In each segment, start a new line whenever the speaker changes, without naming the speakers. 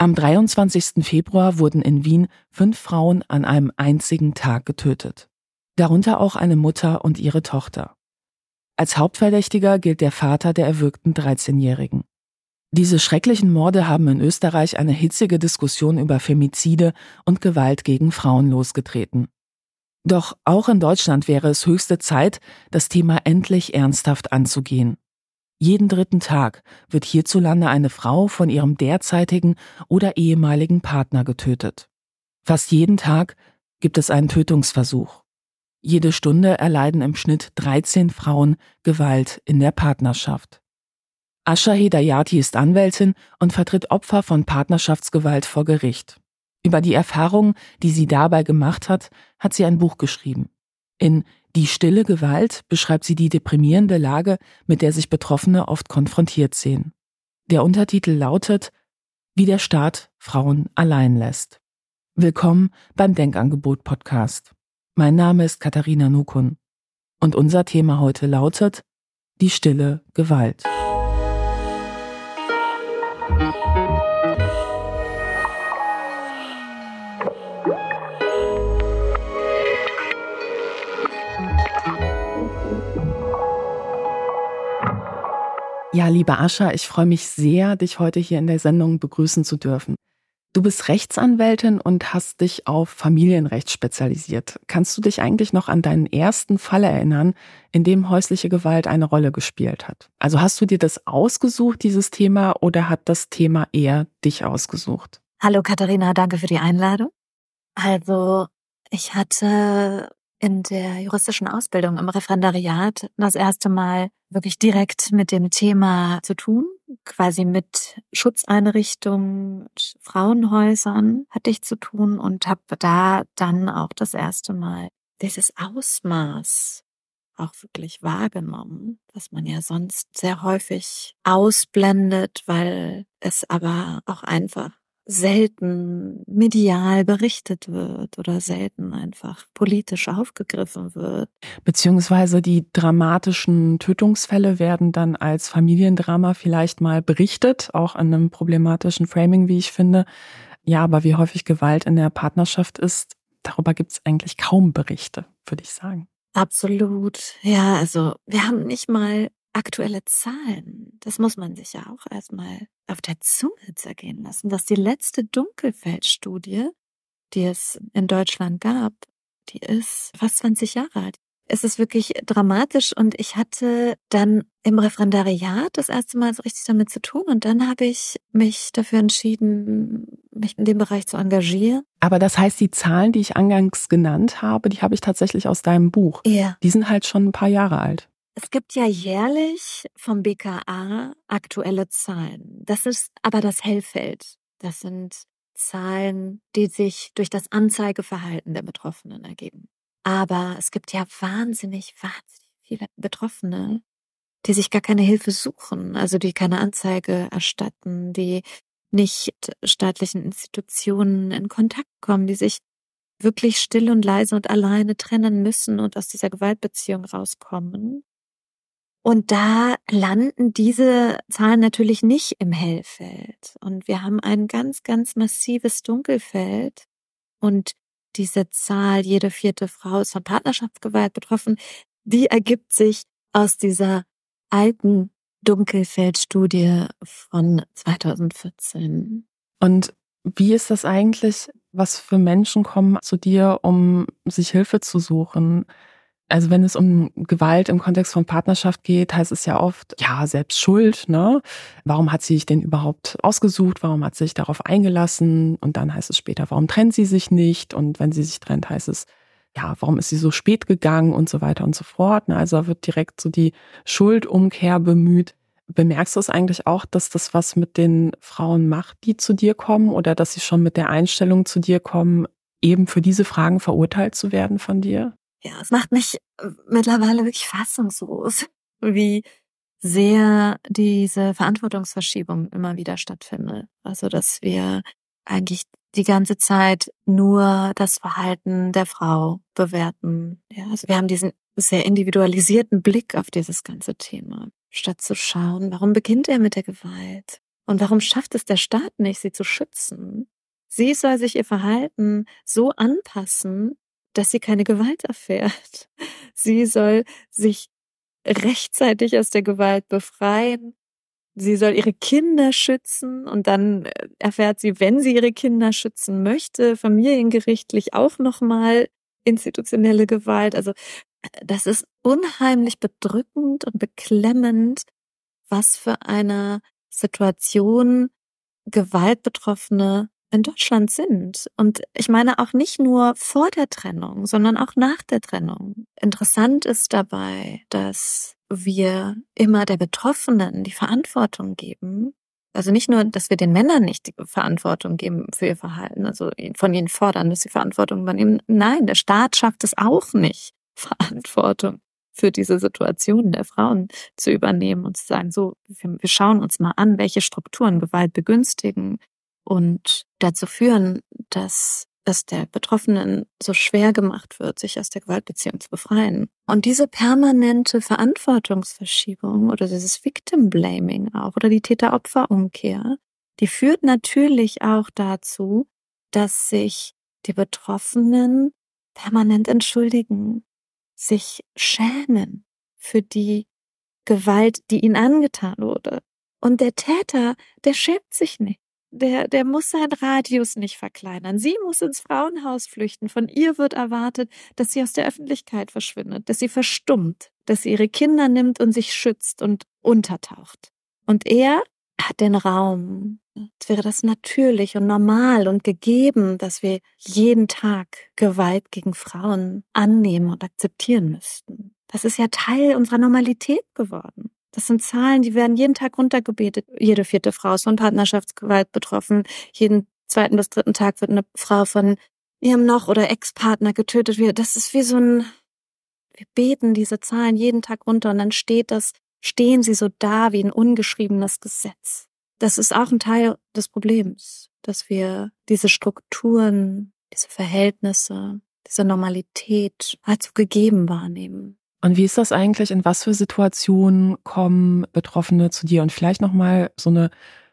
Am 23. Februar wurden in Wien fünf Frauen an einem einzigen Tag getötet. Darunter auch eine Mutter und ihre Tochter. Als Hauptverdächtiger gilt der Vater der erwürgten 13-Jährigen. Diese schrecklichen Morde haben in Österreich eine hitzige Diskussion über Femizide und Gewalt gegen Frauen losgetreten. Doch auch in Deutschland wäre es höchste Zeit, das Thema endlich ernsthaft anzugehen. Jeden dritten Tag wird hierzulande eine Frau von ihrem derzeitigen oder ehemaligen Partner getötet. Fast jeden Tag gibt es einen Tötungsversuch. Jede Stunde erleiden im Schnitt 13 Frauen Gewalt in der Partnerschaft. Asha Hedayati ist Anwältin und vertritt Opfer von Partnerschaftsgewalt vor Gericht. Über die Erfahrungen, die sie dabei gemacht hat, hat sie ein Buch geschrieben. In Die stille Gewalt beschreibt sie die deprimierende Lage, mit der sich Betroffene oft konfrontiert sehen. Der Untertitel lautet Wie der Staat Frauen allein lässt. Willkommen beim Denkangebot Podcast. Mein Name ist Katharina Nukun und unser Thema heute lautet Die stille Gewalt. Ja, liebe Ascha, ich freue mich sehr, dich heute hier in der Sendung begrüßen zu dürfen. Du bist Rechtsanwältin und hast dich auf Familienrecht spezialisiert. Kannst du dich eigentlich noch an deinen ersten Fall erinnern, in dem häusliche Gewalt eine Rolle gespielt hat? Also hast du dir das ausgesucht, dieses Thema, oder hat das Thema eher dich ausgesucht?
Hallo Katharina, danke für die Einladung. Also ich hatte in der juristischen Ausbildung im Referendariat das erste Mal wirklich direkt mit dem Thema zu tun, quasi mit Schutzeinrichtungen, Frauenhäusern hatte ich zu tun und habe da dann auch das erste Mal dieses Ausmaß auch wirklich wahrgenommen, was man ja sonst sehr häufig ausblendet, weil es aber auch einfach selten medial berichtet wird oder selten einfach politisch aufgegriffen wird.
Beziehungsweise die dramatischen Tötungsfälle werden dann als Familiendrama vielleicht mal berichtet, auch an einem problematischen Framing, wie ich finde. Ja, aber wie häufig Gewalt in der Partnerschaft ist, darüber gibt es eigentlich kaum Berichte, würde ich sagen.
Absolut. Ja, also wir haben nicht mal aktuelle Zahlen. Das muss man sich ja auch erstmal auf der Zunge zergehen lassen, dass die letzte Dunkelfeldstudie, die es in Deutschland gab, die ist fast 20 Jahre alt. Es ist wirklich dramatisch und ich hatte dann im Referendariat das erste Mal so richtig damit zu tun und dann habe ich mich dafür entschieden, mich in dem Bereich zu engagieren.
Aber das heißt, die Zahlen, die ich angangs genannt habe, die habe ich tatsächlich aus deinem Buch.
Ja.
Die sind halt schon ein paar Jahre alt.
Es gibt ja jährlich vom BKA aktuelle Zahlen. Das ist aber das Hellfeld. Das sind Zahlen, die sich durch das Anzeigeverhalten der Betroffenen ergeben. Aber es gibt ja wahnsinnig, wahnsinnig viele Betroffene, die sich gar keine Hilfe suchen, also die keine Anzeige erstatten, die nicht staatlichen Institutionen in Kontakt kommen, die sich wirklich still und leise und alleine trennen müssen und aus dieser Gewaltbeziehung rauskommen. Und da landen diese Zahlen natürlich nicht im Hellfeld. Und wir haben ein ganz, ganz massives Dunkelfeld. Und diese Zahl, jede vierte Frau ist von Partnerschaftsgewalt betroffen, die ergibt sich aus dieser alten Dunkelfeldstudie von 2014.
Und wie ist das eigentlich? Was für Menschen kommen zu dir, um sich Hilfe zu suchen? Also wenn es um Gewalt im Kontext von Partnerschaft geht, heißt es ja oft, ja, selbst schuld, ne? Warum hat sie sich denn überhaupt ausgesucht? Warum hat sie sich darauf eingelassen? Und dann heißt es später, warum trennt sie sich nicht? Und wenn sie sich trennt, heißt es, ja, warum ist sie so spät gegangen und so weiter und so fort. Ne? Also da wird direkt so die Schuldumkehr bemüht. Bemerkst du es eigentlich auch, dass das was mit den Frauen macht, die zu dir kommen oder dass sie schon mit der Einstellung zu dir kommen, eben für diese Fragen verurteilt zu werden von dir?
Ja, es macht mich äh, mittlerweile wirklich fassungslos, wie sehr diese Verantwortungsverschiebung immer wieder stattfindet. Also, dass wir eigentlich die ganze Zeit nur das Verhalten der Frau bewerten. Ja, also wir haben diesen sehr individualisierten Blick auf dieses ganze Thema, statt zu schauen, warum beginnt er mit der Gewalt? Und warum schafft es der Staat nicht, sie zu schützen? Sie soll sich ihr Verhalten so anpassen, dass sie keine Gewalt erfährt. Sie soll sich rechtzeitig aus der Gewalt befreien. Sie soll ihre Kinder schützen und dann äh, erfährt sie, wenn sie ihre Kinder schützen möchte, familiengerichtlich auch nochmal institutionelle Gewalt. Also das ist unheimlich bedrückend und beklemmend, was für eine Situation Gewaltbetroffene in Deutschland sind. Und ich meine auch nicht nur vor der Trennung, sondern auch nach der Trennung. Interessant ist dabei, dass wir immer der Betroffenen die Verantwortung geben. Also nicht nur, dass wir den Männern nicht die Verantwortung geben für ihr Verhalten, also von ihnen fordern, dass sie Verantwortung übernehmen. Nein, der Staat schafft es auch nicht, Verantwortung für diese Situation der Frauen zu übernehmen und zu sagen, so, wir, schauen uns mal an, welche Strukturen Gewalt begünstigen und dazu führen, dass es der Betroffenen so schwer gemacht wird, sich aus der Gewaltbeziehung zu befreien. Und diese permanente Verantwortungsverschiebung oder dieses Victim Blaming auch oder die Täter-Opfer-Umkehr, die führt natürlich auch dazu, dass sich die Betroffenen permanent entschuldigen, sich schämen für die Gewalt, die ihnen angetan wurde. Und der Täter, der schämt sich nicht. Der, der muss seinen Radius nicht verkleinern. Sie muss ins Frauenhaus flüchten. Von ihr wird erwartet, dass sie aus der Öffentlichkeit verschwindet, dass sie verstummt, dass sie ihre Kinder nimmt und sich schützt und untertaucht. Und er hat den Raum. Es wäre das natürlich und normal und gegeben, dass wir jeden Tag Gewalt gegen Frauen annehmen und akzeptieren müssten. Das ist ja Teil unserer Normalität geworden. Das sind Zahlen, die werden jeden Tag runtergebetet. Jede vierte Frau ist von Partnerschaftsgewalt betroffen. Jeden zweiten bis dritten Tag wird eine Frau von ihrem noch oder Ex-Partner getötet. Das ist wie so ein, wir beten diese Zahlen jeden Tag runter und dann steht das, stehen sie so da wie ein ungeschriebenes Gesetz. Das ist auch ein Teil des Problems, dass wir diese Strukturen, diese Verhältnisse, diese Normalität allzu gegeben wahrnehmen.
Und wie ist das eigentlich? In was für Situationen kommen Betroffene zu dir? Und vielleicht nochmal so eine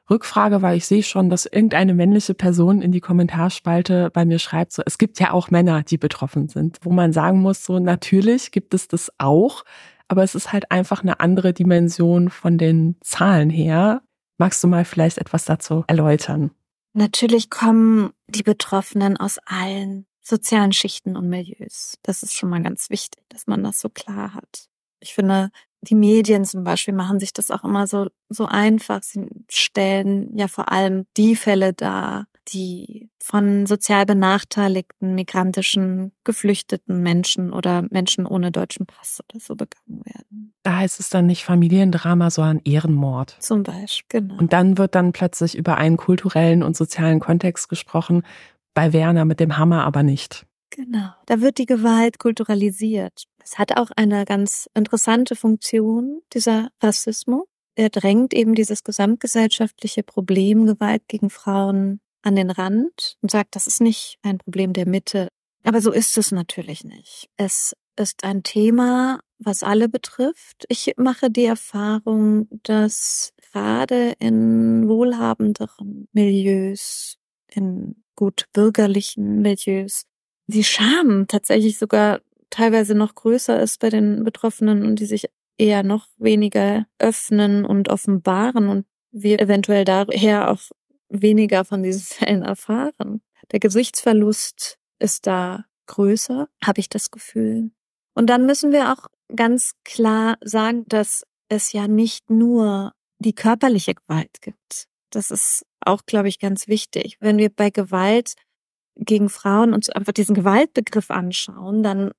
Rückfrage, weil ich sehe schon, dass irgendeine männliche Person in die Kommentarspalte bei mir schreibt, so, es gibt ja auch Männer, die betroffen sind, wo man sagen muss, so, natürlich gibt es das auch, aber es ist halt einfach eine andere Dimension von den Zahlen her. Magst du mal vielleicht etwas dazu erläutern?
Natürlich kommen die Betroffenen aus allen sozialen Schichten und Milieus. Das ist schon mal ganz wichtig, dass man das so klar hat. Ich finde, die Medien zum Beispiel machen sich das auch immer so, so einfach. Sie stellen ja vor allem die Fälle dar, die von sozial benachteiligten, migrantischen, geflüchteten Menschen oder Menschen ohne deutschen Pass oder so begangen werden.
Da heißt es dann nicht Familiendrama, sondern Ehrenmord.
Zum Beispiel, genau.
Und dann wird dann plötzlich über einen kulturellen und sozialen Kontext gesprochen, bei Werner mit dem Hammer aber nicht.
Genau, da wird die Gewalt kulturalisiert. Es hat auch eine ganz interessante Funktion, dieser Rassismus. Er drängt eben dieses gesamtgesellschaftliche Problem Gewalt gegen Frauen an den Rand und sagt, das ist nicht ein Problem der Mitte. Aber so ist es natürlich nicht. Es ist ein Thema, was alle betrifft. Ich mache die Erfahrung, dass gerade in wohlhabenderen Milieus, in gut bürgerlichen Milieus die Scham tatsächlich sogar teilweise noch größer ist bei den Betroffenen und die sich eher noch weniger öffnen und offenbaren und wir eventuell daher auch weniger von diesen Fällen erfahren. Der Gesichtsverlust ist da größer, habe ich das Gefühl. Und dann müssen wir auch ganz klar sagen, dass es ja nicht nur die körperliche Gewalt gibt. Das ist auch, glaube ich, ganz wichtig. Wenn wir bei Gewalt gegen Frauen uns einfach diesen Gewaltbegriff anschauen, dann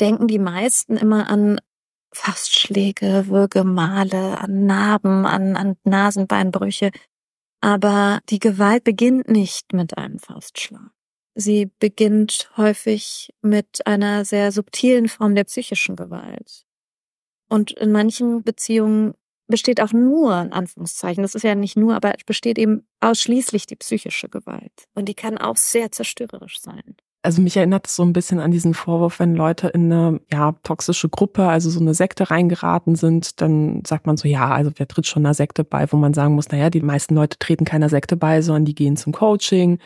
denken die meisten immer an Faustschläge, Würgemale, an Narben, an, an Nasenbeinbrüche. Aber die Gewalt beginnt nicht mit einem Faustschlag. Sie beginnt häufig mit einer sehr subtilen Form der psychischen Gewalt. Und in manchen Beziehungen besteht auch nur, in Anführungszeichen, das ist ja nicht nur, aber besteht eben ausschließlich die psychische Gewalt. Und die kann auch sehr zerstörerisch sein.
Also mich erinnert es so ein bisschen an diesen Vorwurf, wenn Leute in eine ja, toxische Gruppe, also so eine Sekte reingeraten sind, dann sagt man so, ja, also wer tritt schon einer Sekte bei, wo man sagen muss, naja, die meisten Leute treten keiner Sekte bei, sondern die gehen zum Coaching,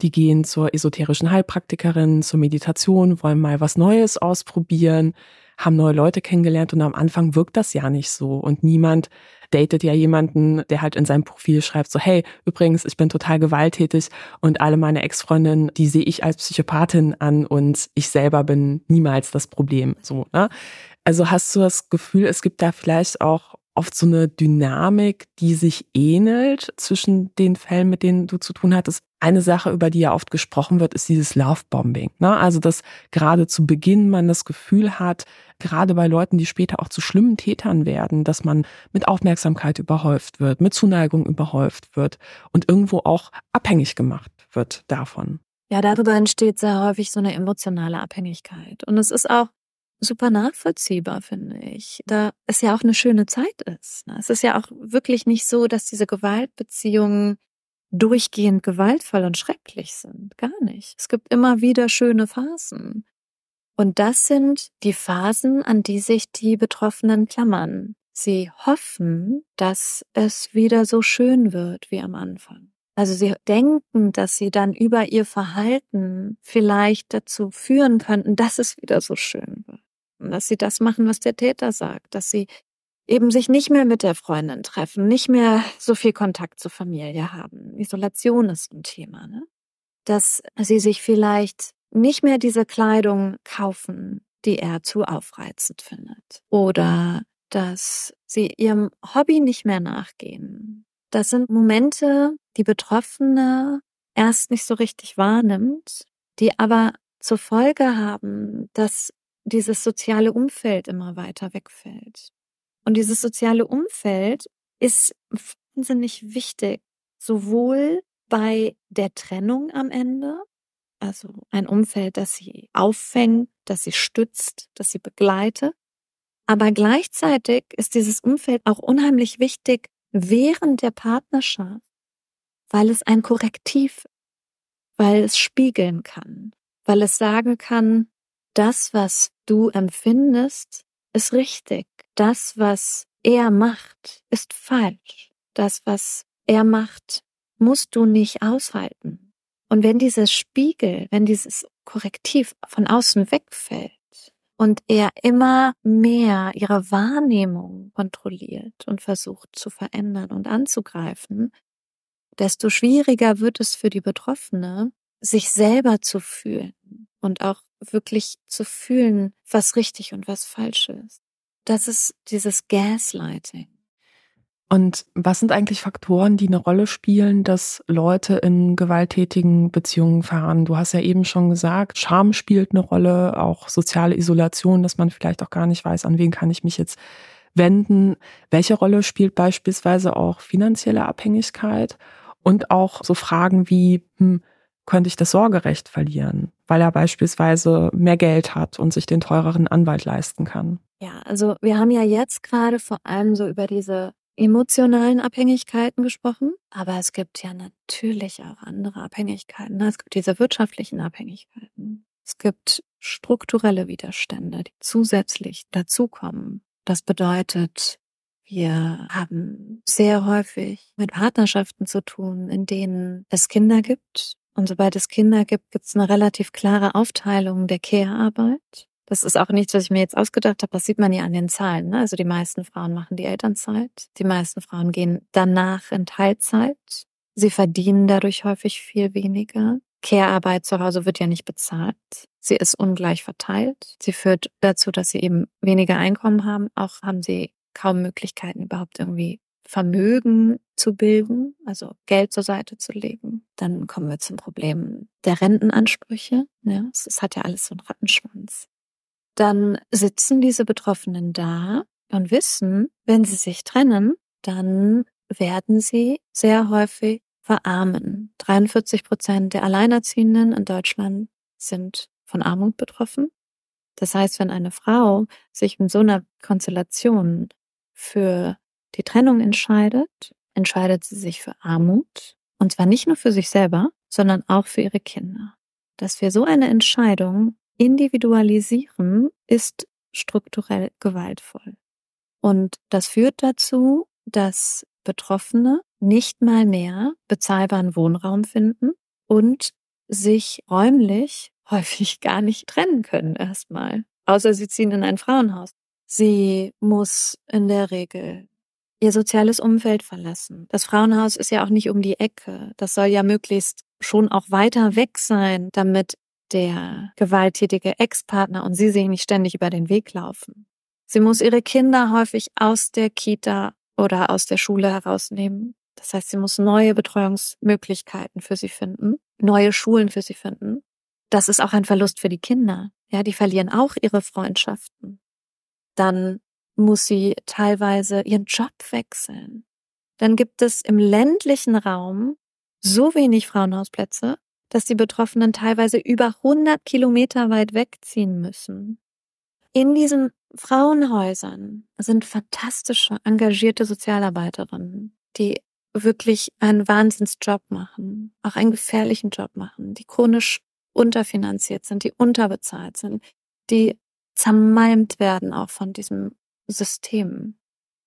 die gehen zur esoterischen Heilpraktikerin, zur Meditation, wollen mal was Neues ausprobieren, haben neue Leute kennengelernt und am Anfang wirkt das ja nicht so und niemand datet ja jemanden, der halt in seinem Profil schreibt so, hey, übrigens, ich bin total gewalttätig und alle meine Ex-Freundinnen, die sehe ich als Psychopathin an und ich selber bin niemals das Problem, so, ne? Also hast du das Gefühl, es gibt da vielleicht auch oft so eine Dynamik, die sich ähnelt zwischen den Fällen, mit denen du zu tun hattest. Eine Sache, über die ja oft gesprochen wird, ist dieses Lovebombing. Ne? Also, dass gerade zu Beginn man das Gefühl hat, gerade bei Leuten, die später auch zu schlimmen Tätern werden, dass man mit Aufmerksamkeit überhäuft wird, mit Zuneigung überhäuft wird und irgendwo auch abhängig gemacht wird davon.
Ja, darüber entsteht sehr häufig so eine emotionale Abhängigkeit. Und es ist auch super nachvollziehbar, finde ich. Da es ja auch eine schöne Zeit ist. Ne? Es ist ja auch wirklich nicht so, dass diese Gewaltbeziehungen durchgehend gewaltvoll und schrecklich sind. Gar nicht. Es gibt immer wieder schöne Phasen. Und das sind die Phasen, an die sich die Betroffenen klammern. Sie hoffen, dass es wieder so schön wird wie am Anfang. Also sie denken, dass sie dann über ihr Verhalten vielleicht dazu führen könnten, dass es wieder so schön wird dass sie das machen, was der Täter sagt, dass sie eben sich nicht mehr mit der Freundin treffen, nicht mehr so viel Kontakt zur Familie haben. Isolation ist ein Thema, ne? Dass sie sich vielleicht nicht mehr diese Kleidung kaufen, die er zu aufreizend findet. Oder dass sie ihrem Hobby nicht mehr nachgehen. Das sind Momente, die Betroffene erst nicht so richtig wahrnimmt, die aber zur Folge haben, dass dieses soziale Umfeld immer weiter wegfällt. Und dieses soziale Umfeld ist wahnsinnig wichtig, sowohl bei der Trennung am Ende, also ein Umfeld, das sie auffängt, das sie stützt, das sie begleitet, aber gleichzeitig ist dieses Umfeld auch unheimlich wichtig während der Partnerschaft, weil es ein Korrektiv, weil es spiegeln kann, weil es sagen kann, das, was du empfindest, ist richtig. Das, was er macht, ist falsch. Das, was er macht, musst du nicht aushalten. Und wenn dieses Spiegel, wenn dieses Korrektiv von außen wegfällt und er immer mehr ihre Wahrnehmung kontrolliert und versucht zu verändern und anzugreifen, desto schwieriger wird es für die Betroffene, sich selber zu fühlen und auch wirklich zu fühlen, was richtig und was falsch ist. Das ist dieses Gaslighting.
Und was sind eigentlich Faktoren, die eine Rolle spielen, dass Leute in gewalttätigen Beziehungen fahren? Du hast ja eben schon gesagt, Scham spielt eine Rolle, auch soziale Isolation, dass man vielleicht auch gar nicht weiß, an wen kann ich mich jetzt wenden. Welche Rolle spielt beispielsweise auch finanzielle Abhängigkeit und auch so Fragen wie, hm, könnte ich das Sorgerecht verlieren, weil er beispielsweise mehr Geld hat und sich den teureren Anwalt leisten kann.
Ja, also wir haben ja jetzt gerade vor allem so über diese emotionalen Abhängigkeiten gesprochen, aber es gibt ja natürlich auch andere Abhängigkeiten. Ne? Es gibt diese wirtschaftlichen Abhängigkeiten. Es gibt strukturelle Widerstände, die zusätzlich dazukommen. Das bedeutet, wir haben sehr häufig mit Partnerschaften zu tun, in denen es Kinder gibt, und sobald es Kinder gibt, gibt es eine relativ klare Aufteilung der Care-Arbeit. Das ist auch nichts, was ich mir jetzt ausgedacht habe. Das sieht man ja an den Zahlen. Ne? Also die meisten Frauen machen die Elternzeit. Die meisten Frauen gehen danach in Teilzeit. Sie verdienen dadurch häufig viel weniger. Care-Arbeit zu Hause wird ja nicht bezahlt. Sie ist ungleich verteilt. Sie führt dazu, dass sie eben weniger Einkommen haben. Auch haben sie kaum Möglichkeiten, überhaupt irgendwie Vermögen zu bilden, also Geld zur Seite zu legen. Dann kommen wir zum Problem der Rentenansprüche. Ja, es hat ja alles so einen Rattenschwanz. Dann sitzen diese Betroffenen da und wissen, wenn sie sich trennen, dann werden sie sehr häufig verarmen. 43 Prozent der Alleinerziehenden in Deutschland sind von Armut betroffen. Das heißt, wenn eine Frau sich in so einer Konstellation für die Trennung entscheidet, entscheidet sie sich für Armut. Und zwar nicht nur für sich selber, sondern auch für ihre Kinder. dass wir so eine Entscheidung individualisieren, ist strukturell gewaltvoll. Und das führt dazu, dass Betroffene nicht mal mehr bezahlbaren Wohnraum finden und sich räumlich häufig gar nicht trennen können erstmal. Außer sie ziehen in ein Frauenhaus. Sie muss in der Regel ihr soziales Umfeld verlassen. Das Frauenhaus ist ja auch nicht um die Ecke. Das soll ja möglichst schon auch weiter weg sein, damit der gewalttätige Ex-Partner und sie sich nicht ständig über den Weg laufen. Sie muss ihre Kinder häufig aus der Kita oder aus der Schule herausnehmen. Das heißt, sie muss neue Betreuungsmöglichkeiten für sie finden, neue Schulen für sie finden. Das ist auch ein Verlust für die Kinder. Ja, die verlieren auch ihre Freundschaften. Dann muss sie teilweise ihren Job wechseln. Dann gibt es im ländlichen Raum so wenig Frauenhausplätze, dass die Betroffenen teilweise über 100 Kilometer weit wegziehen müssen. In diesen Frauenhäusern sind fantastische, engagierte Sozialarbeiterinnen, die wirklich einen Wahnsinnsjob machen, auch einen gefährlichen Job machen, die chronisch unterfinanziert sind, die unterbezahlt sind, die zermalmt werden auch von diesem System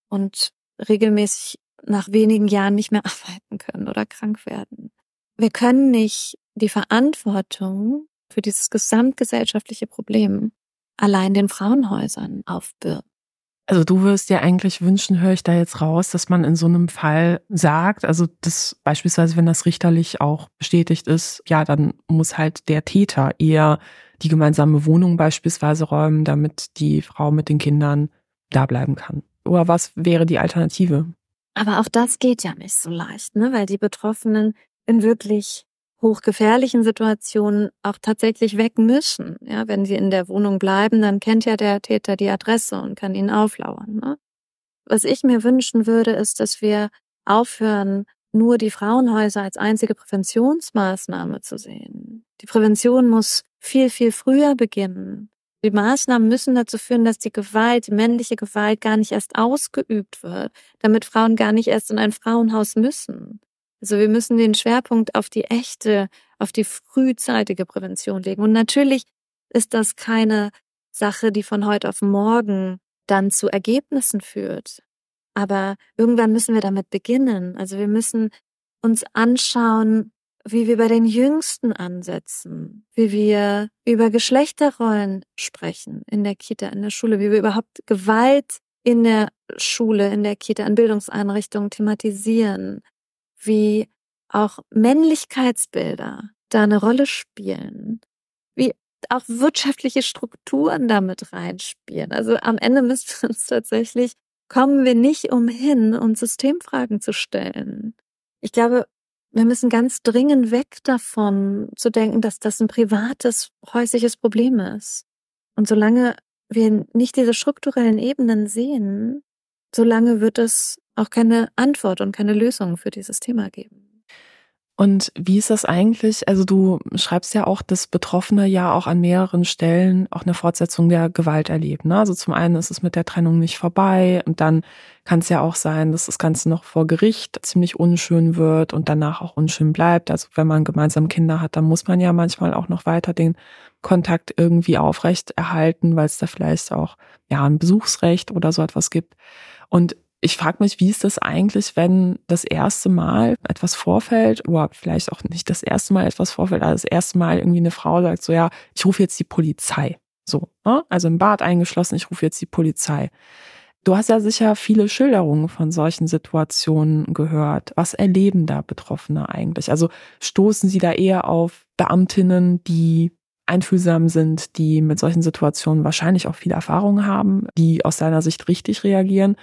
und regelmäßig nach wenigen Jahren nicht mehr arbeiten können oder krank werden. Wir können nicht die Verantwortung für dieses gesamtgesellschaftliche Problem allein den Frauenhäusern aufbürden.
Also du wirst dir eigentlich wünschen, höre ich da jetzt raus, dass man in so einem Fall sagt, also das beispielsweise, wenn das richterlich auch bestätigt ist, ja, dann muss halt der Täter eher die gemeinsame Wohnung beispielsweise räumen, damit die Frau mit den Kindern da bleiben kann. Oder was wäre die Alternative?
Aber auch das geht ja nicht so leicht, ne? weil die Betroffenen in wirklich hochgefährlichen Situationen auch tatsächlich weg müssen. Ja, wenn sie in der Wohnung bleiben, dann kennt ja der Täter die Adresse und kann ihnen auflauern. Ne? Was ich mir wünschen würde, ist, dass wir aufhören, nur die Frauenhäuser als einzige Präventionsmaßnahme zu sehen. Die Prävention muss viel, viel früher beginnen. Die Maßnahmen müssen dazu führen, dass die Gewalt, die männliche Gewalt gar nicht erst ausgeübt wird, damit Frauen gar nicht erst in ein Frauenhaus müssen. Also wir müssen den Schwerpunkt auf die echte, auf die frühzeitige Prävention legen. Und natürlich ist das keine Sache, die von heute auf morgen dann zu Ergebnissen führt. Aber irgendwann müssen wir damit beginnen. Also wir müssen uns anschauen, wie wir bei den Jüngsten ansetzen, wie wir über Geschlechterrollen sprechen in der Kita, in der Schule, wie wir überhaupt Gewalt in der Schule, in der Kita, in Bildungseinrichtungen thematisieren, wie auch Männlichkeitsbilder da eine Rolle spielen, wie auch wirtschaftliche Strukturen damit reinspielen. Also am Ende müssen wir uns tatsächlich, kommen wir nicht umhin, uns Systemfragen zu stellen. Ich glaube, wir müssen ganz dringend weg davon zu denken, dass das ein privates, häusliches Problem ist. Und solange wir nicht diese strukturellen Ebenen sehen, solange wird es auch keine Antwort und keine Lösung für dieses Thema geben.
Und wie ist das eigentlich? Also du schreibst ja auch, dass Betroffene ja auch an mehreren Stellen auch eine Fortsetzung der Gewalt erleben. Ne? Also zum einen ist es mit der Trennung nicht vorbei und dann kann es ja auch sein, dass das Ganze noch vor Gericht ziemlich unschön wird und danach auch unschön bleibt. Also wenn man gemeinsam Kinder hat, dann muss man ja manchmal auch noch weiter den Kontakt irgendwie aufrecht erhalten, weil es da vielleicht auch ja ein Besuchsrecht oder so etwas gibt. Und ich frage mich, wie ist das eigentlich, wenn das erste Mal etwas vorfällt, oder vielleicht auch nicht das erste Mal etwas vorfällt, aber das erste Mal irgendwie eine Frau sagt so, ja, ich rufe jetzt die Polizei. So, ne? also im Bad eingeschlossen, ich rufe jetzt die Polizei. Du hast ja sicher viele Schilderungen von solchen Situationen gehört. Was erleben da Betroffene eigentlich? Also stoßen sie da eher auf Beamtinnen, die einfühlsam sind, die mit solchen Situationen wahrscheinlich auch viel Erfahrung haben, die aus deiner Sicht richtig reagieren?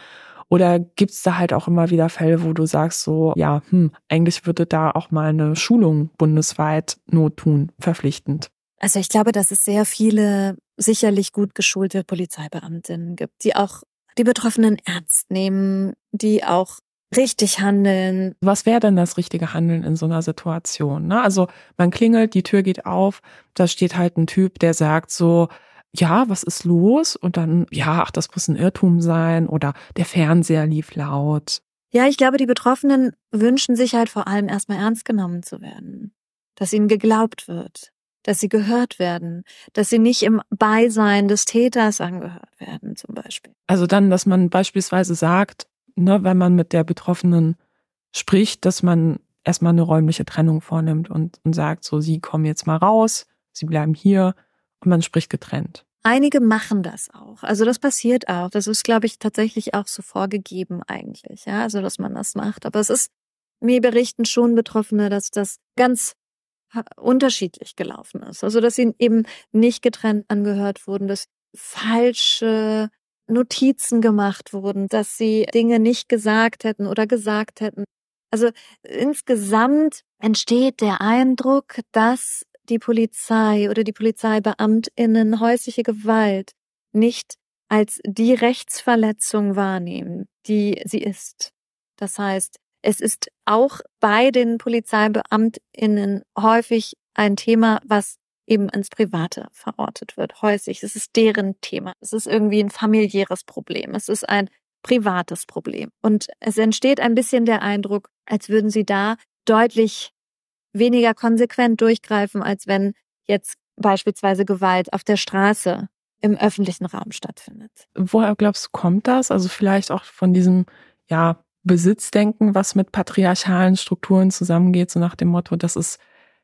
Oder gibt es da halt auch immer wieder Fälle, wo du sagst, so, ja, hm, eigentlich würde da auch mal eine Schulung bundesweit Not tun, verpflichtend?
Also ich glaube, dass es sehr viele sicherlich gut geschulte Polizeibeamtinnen gibt, die auch die Betroffenen ernst nehmen, die auch richtig handeln.
Was wäre denn das richtige Handeln in so einer Situation? Ne? Also man klingelt, die Tür geht auf, da steht halt ein Typ, der sagt so, ja, was ist los? Und dann, ja, ach, das muss ein Irrtum sein oder der Fernseher lief laut.
Ja, ich glaube, die Betroffenen wünschen sich halt vor allem erstmal ernst genommen zu werden, dass ihnen geglaubt wird, dass sie gehört werden, dass sie nicht im Beisein des Täters angehört werden, zum Beispiel.
Also dann, dass man beispielsweise sagt, ne, wenn man mit der Betroffenen spricht, dass man erstmal eine räumliche Trennung vornimmt und, und sagt, so, sie kommen jetzt mal raus, sie bleiben hier und man spricht getrennt.
Einige machen das auch. Also das passiert auch. Das ist, glaube ich, tatsächlich auch so vorgegeben eigentlich, ja, also dass man das macht. Aber es ist, mir berichten schon Betroffene, dass das ganz unterschiedlich gelaufen ist. Also dass sie eben nicht getrennt angehört wurden, dass falsche Notizen gemacht wurden, dass sie Dinge nicht gesagt hätten oder gesagt hätten. Also insgesamt entsteht der Eindruck, dass die Polizei oder die Polizeibeamtinnen häusliche Gewalt nicht als die Rechtsverletzung wahrnehmen, die sie ist. Das heißt, es ist auch bei den Polizeibeamtinnen häufig ein Thema, was eben ins Private verortet wird, häuslich. Es ist deren Thema. Es ist irgendwie ein familiäres Problem. Es ist ein privates Problem. Und es entsteht ein bisschen der Eindruck, als würden sie da deutlich weniger konsequent durchgreifen, als wenn jetzt beispielsweise Gewalt auf der Straße im öffentlichen Raum stattfindet.
Woher glaubst du, kommt das? Also vielleicht auch von diesem, ja, Besitzdenken, was mit patriarchalen Strukturen zusammengeht, so nach dem Motto, das ist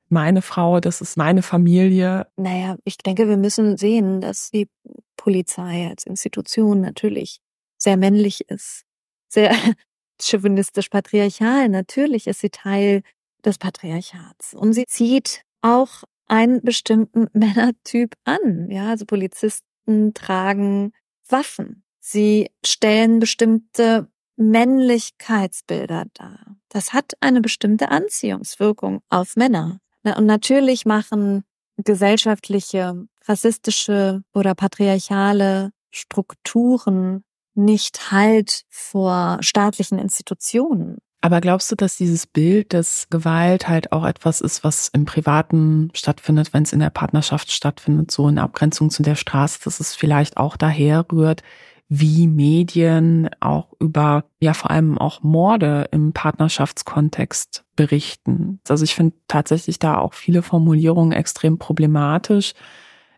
meine Frau, das ist meine Familie.
Naja, ich denke, wir müssen sehen, dass die Polizei als Institution natürlich sehr männlich ist, sehr chauvinistisch patriarchal. Natürlich ist sie Teil des Patriarchats. Und sie zieht auch einen bestimmten Männertyp an. Ja, also Polizisten tragen Waffen. Sie stellen bestimmte Männlichkeitsbilder dar. Das hat eine bestimmte Anziehungswirkung auf Männer. Und natürlich machen gesellschaftliche, rassistische oder patriarchale Strukturen nicht Halt vor staatlichen Institutionen.
Aber glaubst du, dass dieses Bild, dass Gewalt halt auch etwas ist, was im Privaten stattfindet, wenn es in der Partnerschaft stattfindet, so in Abgrenzung zu der Straße, dass es vielleicht auch daher rührt, wie Medien auch über, ja vor allem auch Morde im Partnerschaftskontext berichten. Also ich finde tatsächlich da auch viele Formulierungen extrem problematisch,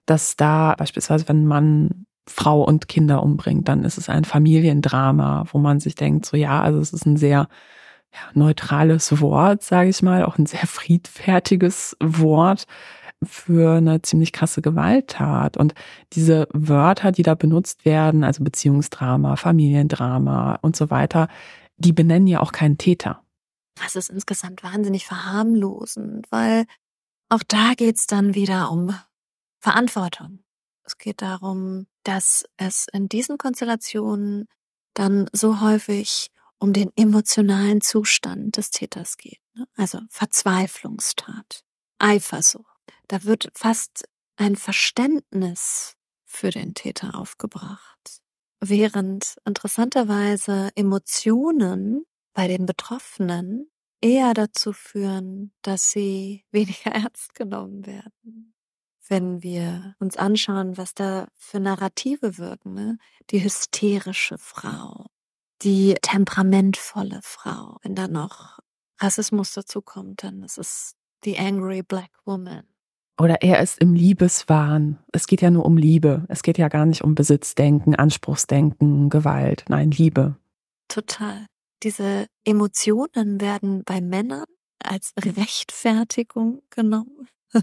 dass da beispielsweise, wenn man Frau und Kinder umbringt, dann ist es ein Familiendrama, wo man sich denkt, so ja, also es ist ein sehr neutrales Wort, sage ich mal, auch ein sehr friedfertiges Wort für eine ziemlich krasse Gewalttat. Und diese Wörter, die da benutzt werden, also Beziehungsdrama, Familiendrama und so weiter, die benennen ja auch keinen Täter.
Das ist insgesamt wahnsinnig verharmlosend, weil auch da geht's dann wieder um Verantwortung. Es geht darum, dass es in diesen Konstellationen dann so häufig um den emotionalen Zustand des Täters geht. Ne? Also Verzweiflungstat, Eifersucht. Da wird fast ein Verständnis für den Täter aufgebracht. Während interessanterweise Emotionen bei den Betroffenen eher dazu führen, dass sie weniger ernst genommen werden. Wenn wir uns anschauen, was da für Narrative wirken, ne? die hysterische Frau, die temperamentvolle Frau. Wenn da noch Rassismus dazu kommt, dann ist es die angry black woman.
Oder er ist im Liebeswahn. Es geht ja nur um Liebe. Es geht ja gar nicht um Besitzdenken, Anspruchsdenken, Gewalt. Nein, Liebe.
Total. Diese Emotionen werden bei Männern als Rechtfertigung genommen.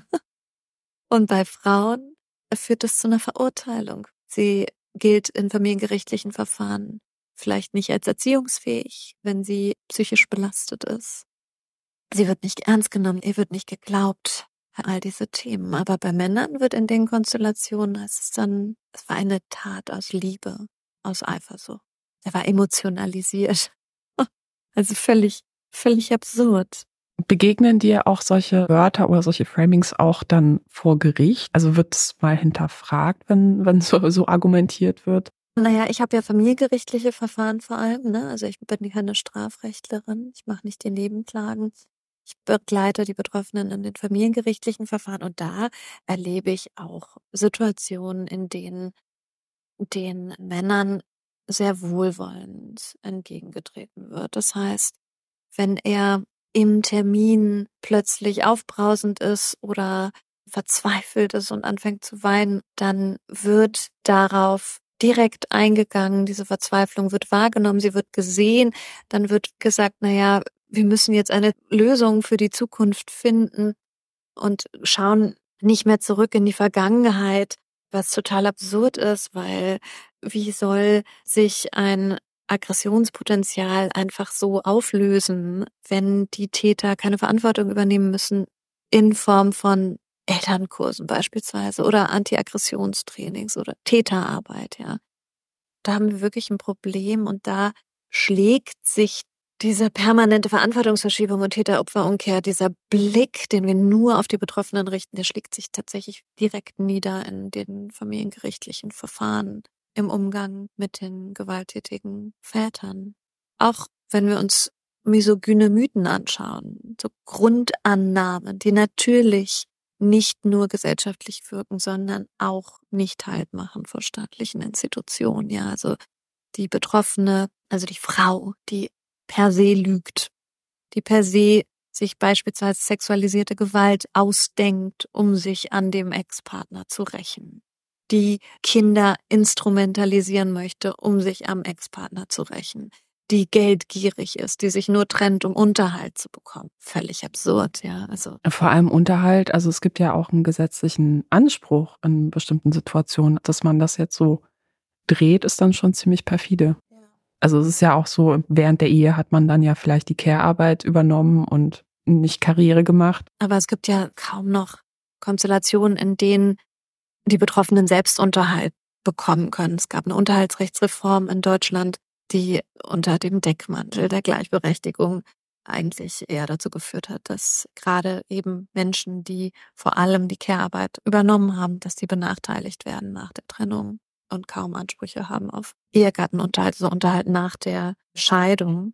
Und bei Frauen führt es zu einer Verurteilung. Sie gilt in familiengerichtlichen Verfahren vielleicht nicht als erziehungsfähig, wenn sie psychisch belastet ist. Sie wird nicht ernst genommen, ihr wird nicht geglaubt, all diese Themen. Aber bei Männern wird in den Konstellationen es dann, es war eine Tat aus Liebe, aus Eifersucht. Er war emotionalisiert. Also völlig, völlig absurd.
Begegnen dir auch solche Wörter oder solche Framings auch dann vor Gericht? Also wird es mal hinterfragt, wenn, wenn so, so argumentiert wird?
Naja, ich habe ja familiengerichtliche Verfahren vor allem, ne? Also ich bin keine Strafrechtlerin, ich mache nicht den Nebenklagen. Ich begleite die Betroffenen in den familiengerichtlichen Verfahren und da erlebe ich auch Situationen, in denen den Männern sehr wohlwollend entgegengetreten wird. Das heißt, wenn er im Termin plötzlich aufbrausend ist oder verzweifelt ist und anfängt zu weinen, dann wird darauf direkt eingegangen, diese Verzweiflung wird wahrgenommen, sie wird gesehen, dann wird gesagt, na ja, wir müssen jetzt eine Lösung für die Zukunft finden und schauen nicht mehr zurück in die Vergangenheit, was total absurd ist, weil wie soll sich ein Aggressionspotenzial einfach so auflösen, wenn die Täter keine Verantwortung übernehmen müssen in Form von Elternkursen beispielsweise oder Antiaggressionstrainings oder Täterarbeit, ja. Da haben wir wirklich ein Problem und da schlägt sich diese permanente Verantwortungsverschiebung und Täter-Opfer-Umkehr, dieser Blick, den wir nur auf die Betroffenen richten, der schlägt sich tatsächlich direkt nieder in den familiengerichtlichen Verfahren im Umgang mit den gewalttätigen Vätern. Auch wenn wir uns misogyne Mythen anschauen, so Grundannahmen, die natürlich nicht nur gesellschaftlich wirken, sondern auch nicht halt machen vor staatlichen Institutionen. Ja, also die Betroffene, also die Frau, die per se lügt, die per se sich beispielsweise sexualisierte Gewalt ausdenkt, um sich an dem Ex-Partner zu rächen, die Kinder instrumentalisieren möchte, um sich am Ex-Partner zu rächen, die geldgierig ist, die sich nur trennt, um Unterhalt zu bekommen. Völlig absurd, ja. Also
vor allem Unterhalt. Also es gibt ja auch einen gesetzlichen Anspruch in bestimmten Situationen, dass man das jetzt so dreht, ist dann schon ziemlich perfide. Also es ist ja auch so, während der Ehe hat man dann ja vielleicht die Care-Arbeit übernommen und nicht Karriere gemacht.
Aber es gibt ja kaum noch Konstellationen, in denen die Betroffenen Selbstunterhalt bekommen können. Es gab eine Unterhaltsrechtsreform in Deutschland, die unter dem Deckmantel der Gleichberechtigung eigentlich eher dazu geführt hat, dass gerade eben Menschen, die vor allem die Care-Arbeit übernommen haben, dass die benachteiligt werden nach der Trennung und kaum Ansprüche haben auf Ehegattenunterhalt, so Unterhalt nach der Scheidung.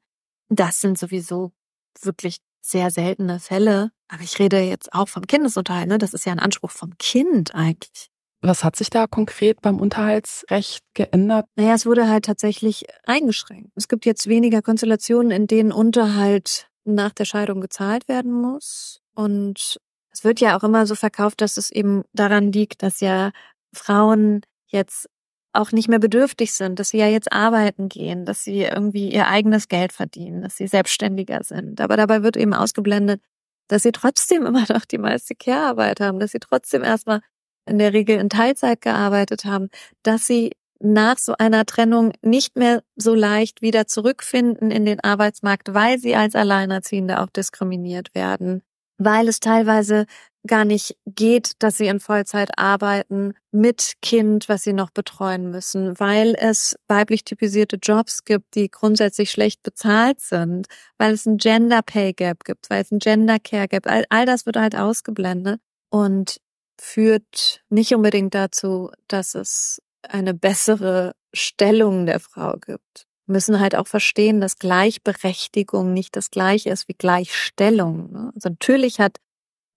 Das sind sowieso wirklich sehr seltene Fälle. Aber ich rede jetzt auch vom Kindesunterhalt, ne? Das ist ja ein Anspruch vom Kind eigentlich.
Was hat sich da konkret beim Unterhaltsrecht geändert?
Naja, es wurde halt tatsächlich eingeschränkt. Es gibt jetzt weniger Konstellationen, in denen Unterhalt nach der Scheidung gezahlt werden muss. Und es wird ja auch immer so verkauft, dass es eben daran liegt, dass ja Frauen jetzt auch nicht mehr bedürftig sind, dass sie ja jetzt arbeiten gehen, dass sie irgendwie ihr eigenes Geld verdienen, dass sie selbstständiger sind. Aber dabei wird eben ausgeblendet, dass sie trotzdem immer noch die meiste Care-Arbeit haben, dass sie trotzdem erstmal in der Regel in Teilzeit gearbeitet haben, dass sie nach so einer Trennung nicht mehr so leicht wieder zurückfinden in den Arbeitsmarkt, weil sie als Alleinerziehende auch diskriminiert werden, weil es teilweise gar nicht geht, dass sie in Vollzeit arbeiten mit Kind, was sie noch betreuen müssen, weil es weiblich typisierte Jobs gibt, die grundsätzlich schlecht bezahlt sind, weil es ein Gender Pay Gap gibt, weil es ein Gender Care Gap, all, all das wird halt ausgeblendet. Und führt nicht unbedingt dazu, dass es eine bessere Stellung der Frau gibt. Wir müssen halt auch verstehen, dass Gleichberechtigung nicht das gleiche ist wie Gleichstellung. Ne? Also natürlich hat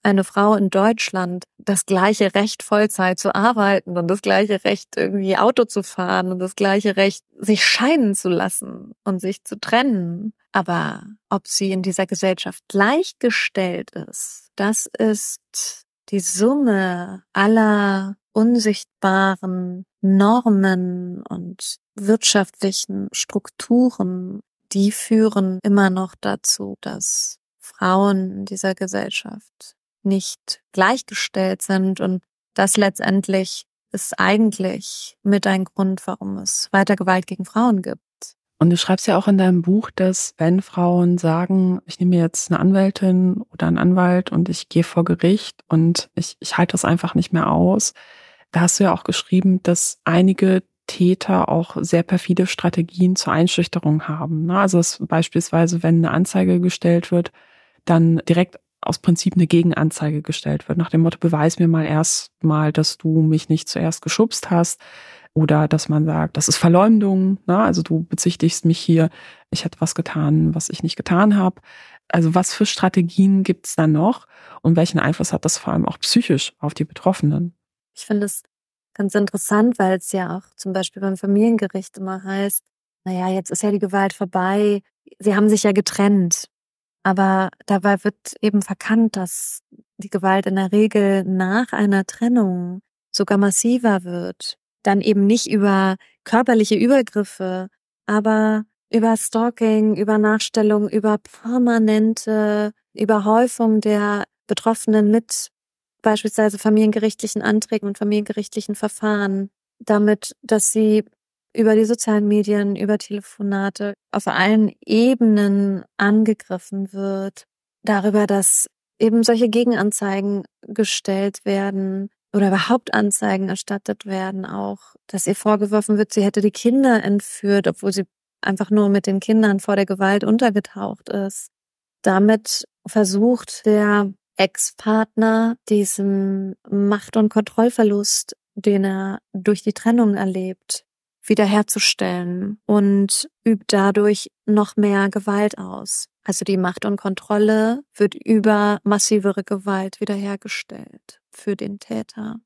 eine Frau in Deutschland das gleiche Recht, Vollzeit zu arbeiten und das gleiche Recht, irgendwie Auto zu fahren und das gleiche Recht, sich scheiden zu lassen und sich zu trennen. Aber ob sie in dieser Gesellschaft gleichgestellt ist, das ist die Summe aller unsichtbaren Normen und wirtschaftlichen Strukturen, die führen immer noch dazu, dass Frauen in dieser Gesellschaft nicht gleichgestellt sind und das letztendlich ist eigentlich mit ein Grund, warum es weiter Gewalt gegen Frauen gibt.
Und du schreibst ja auch in deinem Buch, dass wenn Frauen sagen, ich nehme jetzt eine Anwältin oder einen Anwalt und ich gehe vor Gericht und ich, ich halte das einfach nicht mehr aus, da hast du ja auch geschrieben, dass einige Täter auch sehr perfide Strategien zur Einschüchterung haben. Ne? Also beispielsweise, wenn eine Anzeige gestellt wird, dann direkt aus Prinzip eine Gegenanzeige gestellt wird, nach dem Motto, beweis mir mal erst mal, dass du mich nicht zuerst geschubst hast. Oder dass man sagt, das ist Verleumdung, ne? also du bezichtigst mich hier, ich hätte was getan, was ich nicht getan habe. Also was für Strategien gibt es da noch und welchen Einfluss hat das vor allem auch psychisch auf die Betroffenen?
Ich finde es ganz interessant, weil es ja auch zum Beispiel beim Familiengericht immer heißt, naja, jetzt ist ja die Gewalt vorbei, sie haben sich ja getrennt. Aber dabei wird eben verkannt, dass die Gewalt in der Regel nach einer Trennung sogar massiver wird. Dann eben nicht über körperliche Übergriffe, aber über Stalking, über Nachstellung, über permanente Überhäufung der Betroffenen mit beispielsweise familiengerichtlichen Anträgen und familiengerichtlichen Verfahren, damit, dass sie über die sozialen Medien, über Telefonate auf allen Ebenen angegriffen wird, darüber, dass eben solche Gegenanzeigen gestellt werden oder überhaupt Anzeigen erstattet werden, auch, dass ihr vorgeworfen wird, sie hätte die Kinder entführt, obwohl sie einfach nur mit den Kindern vor der Gewalt untergetaucht ist. Damit versucht der Ex-Partner diesen Macht- und Kontrollverlust, den er durch die Trennung erlebt, wiederherzustellen und übt dadurch noch mehr Gewalt aus. Also die Macht und Kontrolle wird über massivere Gewalt wiederhergestellt für den Täter.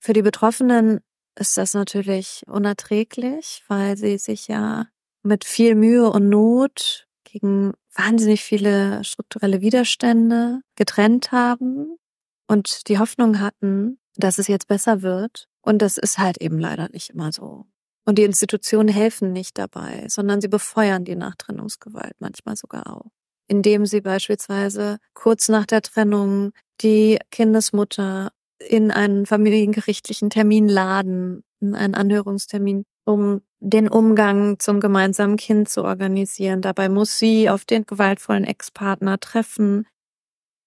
Für die Betroffenen ist das natürlich unerträglich, weil sie sich ja mit viel Mühe und Not gegen wahnsinnig viele strukturelle Widerstände getrennt haben und die Hoffnung hatten, dass es jetzt besser wird. Und das ist halt eben leider nicht immer so. Und die Institutionen helfen nicht dabei, sondern sie befeuern die Nachtrennungsgewalt manchmal sogar auch. Indem sie beispielsweise kurz nach der Trennung die Kindesmutter in einen familiengerichtlichen Termin laden, in einen Anhörungstermin, um den Umgang zum gemeinsamen Kind zu organisieren. Dabei muss sie auf den gewaltvollen Ex-Partner treffen.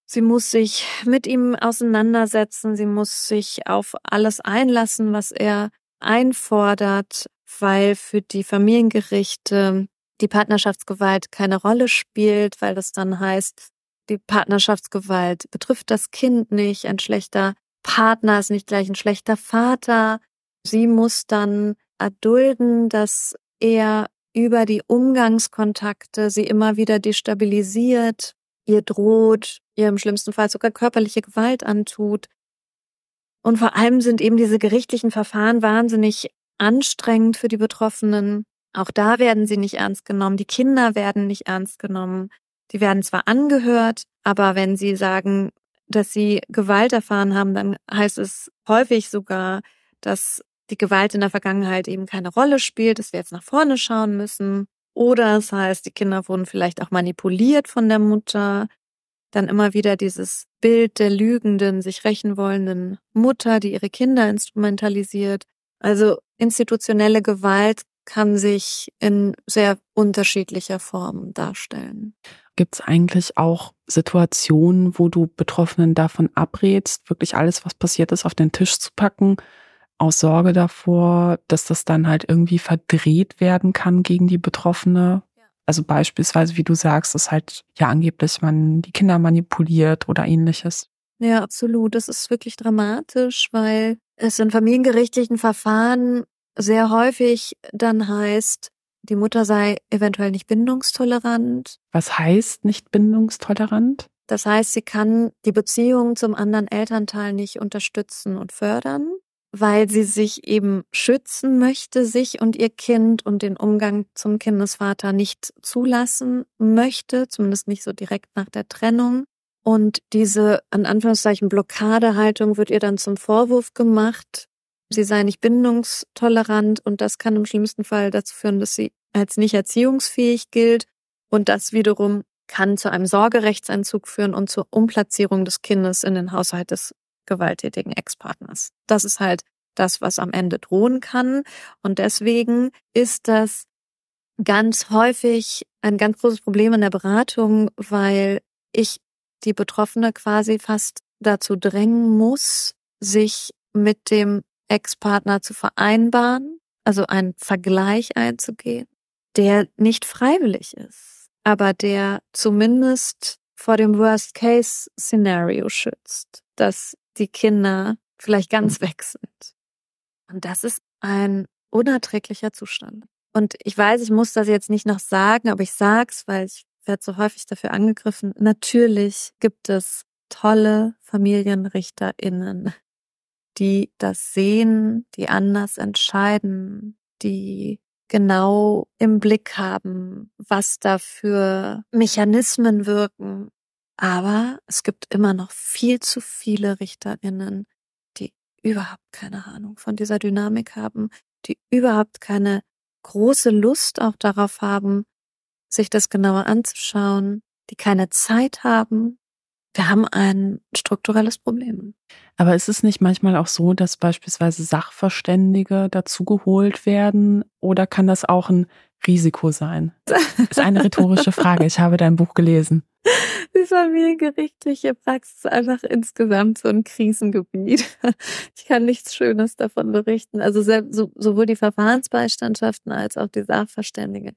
Sie muss sich mit ihm auseinandersetzen. Sie muss sich auf alles einlassen, was er einfordert, weil für die Familiengerichte die Partnerschaftsgewalt keine Rolle spielt, weil das dann heißt, die Partnerschaftsgewalt betrifft das Kind nicht, ein schlechter Partner ist nicht gleich ein schlechter Vater. Sie muss dann erdulden, dass er über die Umgangskontakte sie immer wieder destabilisiert, ihr droht, ihr im schlimmsten Fall sogar körperliche Gewalt antut. Und vor allem sind eben diese gerichtlichen Verfahren wahnsinnig anstrengend für die Betroffenen. Auch da werden sie nicht ernst genommen. Die Kinder werden nicht ernst genommen. Die werden zwar angehört, aber wenn sie sagen, dass sie Gewalt erfahren haben, dann heißt es häufig sogar, dass die Gewalt in der Vergangenheit eben keine Rolle spielt, dass wir jetzt nach vorne schauen müssen. Oder es heißt, die Kinder wurden vielleicht auch manipuliert von der Mutter. Dann immer wieder dieses Bild der lügenden, sich rächen wollenden Mutter, die ihre Kinder instrumentalisiert. Also institutionelle Gewalt kann sich in sehr unterschiedlicher Form darstellen.
Gibt es eigentlich auch Situationen, wo du Betroffenen davon abrätst, wirklich alles, was passiert ist, auf den Tisch zu packen, aus Sorge davor, dass das dann halt irgendwie verdreht werden kann gegen die Betroffene? Also beispielsweise, wie du sagst, dass halt ja angeblich man die Kinder manipuliert oder ähnliches.
Ja, absolut. Das ist wirklich dramatisch, weil es in familiengerichtlichen Verfahren sehr häufig dann heißt, die Mutter sei eventuell nicht bindungstolerant.
Was heißt nicht bindungstolerant?
Das heißt, sie kann die Beziehung zum anderen Elternteil nicht unterstützen und fördern, weil sie sich eben schützen möchte, sich und ihr Kind und den Umgang zum Kindesvater nicht zulassen möchte, zumindest nicht so direkt nach der Trennung. Und diese, an Anführungszeichen, Blockadehaltung wird ihr dann zum Vorwurf gemacht, sie sei nicht bindungstolerant und das kann im schlimmsten Fall dazu führen, dass sie als nicht erziehungsfähig gilt und das wiederum kann zu einem Sorgerechtsentzug führen und zur Umplatzierung des Kindes in den Haushalt des gewalttätigen Ex-Partners. Das ist halt das, was am Ende drohen kann und deswegen ist das ganz häufig ein ganz großes Problem in der Beratung, weil ich die Betroffene quasi fast dazu drängen muss, sich mit dem Ex-Partner zu vereinbaren, also einen Vergleich einzugehen, der nicht freiwillig ist, aber der zumindest vor dem Worst-Case-Szenario schützt, dass die Kinder vielleicht ganz weg sind. Und das ist ein unerträglicher Zustand. Und ich weiß, ich muss das jetzt nicht noch sagen, aber ich sag's, weil ich werde so häufig dafür angegriffen. Natürlich gibt es tolle FamilienrichterInnen, die das sehen, die anders entscheiden, die genau im Blick haben, was da für Mechanismen wirken. Aber es gibt immer noch viel zu viele Richterinnen, die überhaupt keine Ahnung von dieser Dynamik haben, die überhaupt keine große Lust auch darauf haben, sich das genauer anzuschauen, die keine Zeit haben. Wir haben ein strukturelles Problem.
Aber ist es nicht manchmal auch so, dass beispielsweise Sachverständige dazugeholt werden oder kann das auch ein Risiko sein? Das ist eine rhetorische Frage. Ich habe dein Buch gelesen.
Die familiengerichtliche Praxis ist einfach insgesamt so ein Krisengebiet. Ich kann nichts Schönes davon berichten. Also sowohl die Verfahrensbeistandschaften als auch die Sachverständige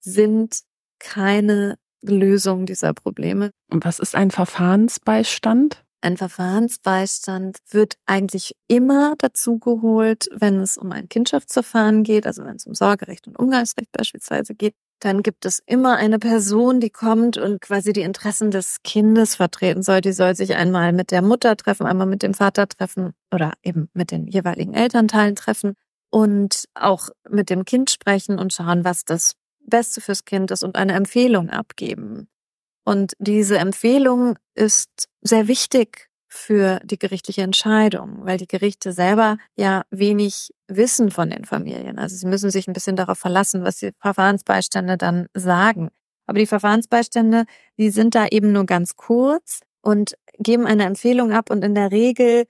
sind keine Lösung dieser Probleme.
Und was ist ein Verfahrensbeistand?
Ein Verfahrensbeistand wird eigentlich immer dazugeholt, wenn es um ein Kindschaftsverfahren geht, also wenn es um Sorgerecht und Umgangsrecht beispielsweise geht. Dann gibt es immer eine Person, die kommt und quasi die Interessen des Kindes vertreten soll. Die soll sich einmal mit der Mutter treffen, einmal mit dem Vater treffen oder eben mit den jeweiligen Elternteilen treffen und auch mit dem Kind sprechen und schauen, was das Beste fürs Kind ist und eine Empfehlung abgeben. Und diese Empfehlung ist sehr wichtig für die gerichtliche Entscheidung, weil die Gerichte selber ja wenig wissen von den Familien. Also sie müssen sich ein bisschen darauf verlassen, was die Verfahrensbeistände dann sagen. Aber die Verfahrensbeistände, die sind da eben nur ganz kurz und geben eine Empfehlung ab und in der Regel